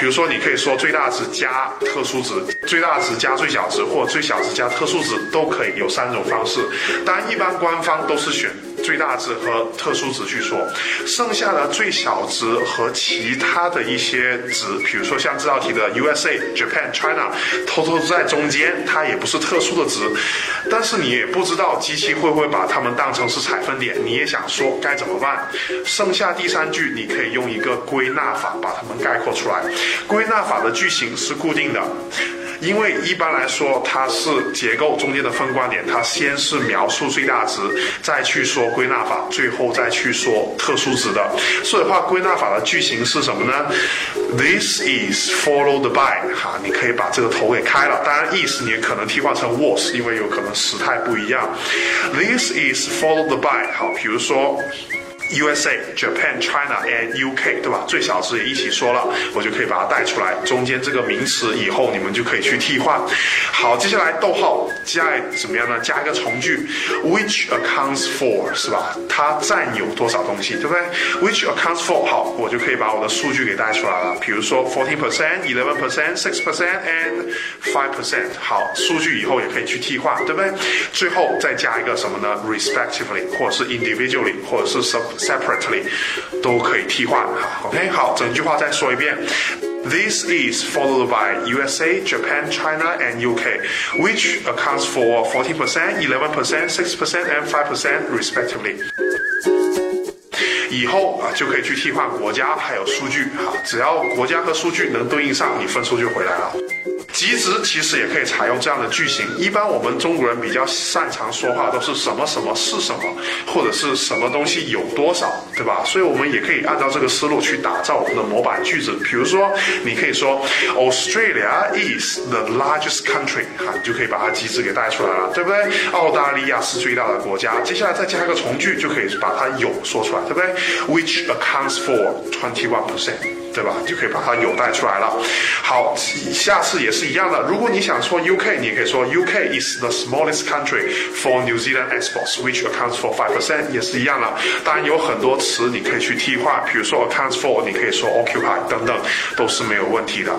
比如说，你可以说最大值加特殊值，最大值加最小值，或最小值加特殊值都可以，有三种方式。当然，一般官方都是选。最大值和特殊值去说，剩下的最小值和其他的一些值，比如说像这道题的 USA、Japan、China，偷偷在中间，它也不是特殊的值，但是你也不知道机器会不会把它们当成是采分点，你也想说该怎么办？剩下第三句，你可以用一个归纳法把它们概括出来。归纳法的句型是固定的。因为一般来说，它是结构中间的分关点，它先是描述最大值，再去说归纳法，最后再去说特殊值的。所以的话，归纳法的句型是什么呢？This is followed by，哈，你可以把这个头给开了。当然，意思你也可能替换成 was，因为有可能时态不一样。This is followed by，好，比如说。USA、Japan、China and UK，对吧？最小值也一起说了，我就可以把它带出来。中间这个名词以后你们就可以去替换。好，接下来逗号加怎么样呢？加一个从句，which accounts for，是吧？它占有多少东西，对不对？Which accounts for，好，我就可以把我的数据给带出来了。比如说 fourteen percent、eleven percent、six percent and five percent。好，数据以后也可以去替换，对不对？最后再加一个什么呢？respectively，或者是 individually，或者是 sub。separately 都可以替换哈，OK 好，整句话再说一遍。This is followed by USA, Japan, China, and UK, which accounts for 40%, 11%, 6%, and 5% respectively. 以后啊就可以去替换国家还有数据哈，只要国家和数据能对应上，你分数就回来了。极值其实也可以采用这样的句型。一般我们中国人比较擅长说话都是什么什么是什么，或者是什么东西有多少，对吧？所以我们也可以按照这个思路去打造我们的模板句子。比如说，你可以说 Australia is the largest country，哈，你就可以把它极值给带出来了，对不对？澳大利亚是最大的国家。接下来再加一个从句，就可以把它有说出来，对不对？Which accounts for twenty one percent。对吧？就可以把它有带出来了。好，下次也是一样的。如果你想说 UK，你也可以说 UK is the smallest country for New Zealand exports, which accounts for five percent，也是一样的。当然有很多词你可以去替换，比如说 accounts for，你可以说 occupy 等等，都是没有问题的。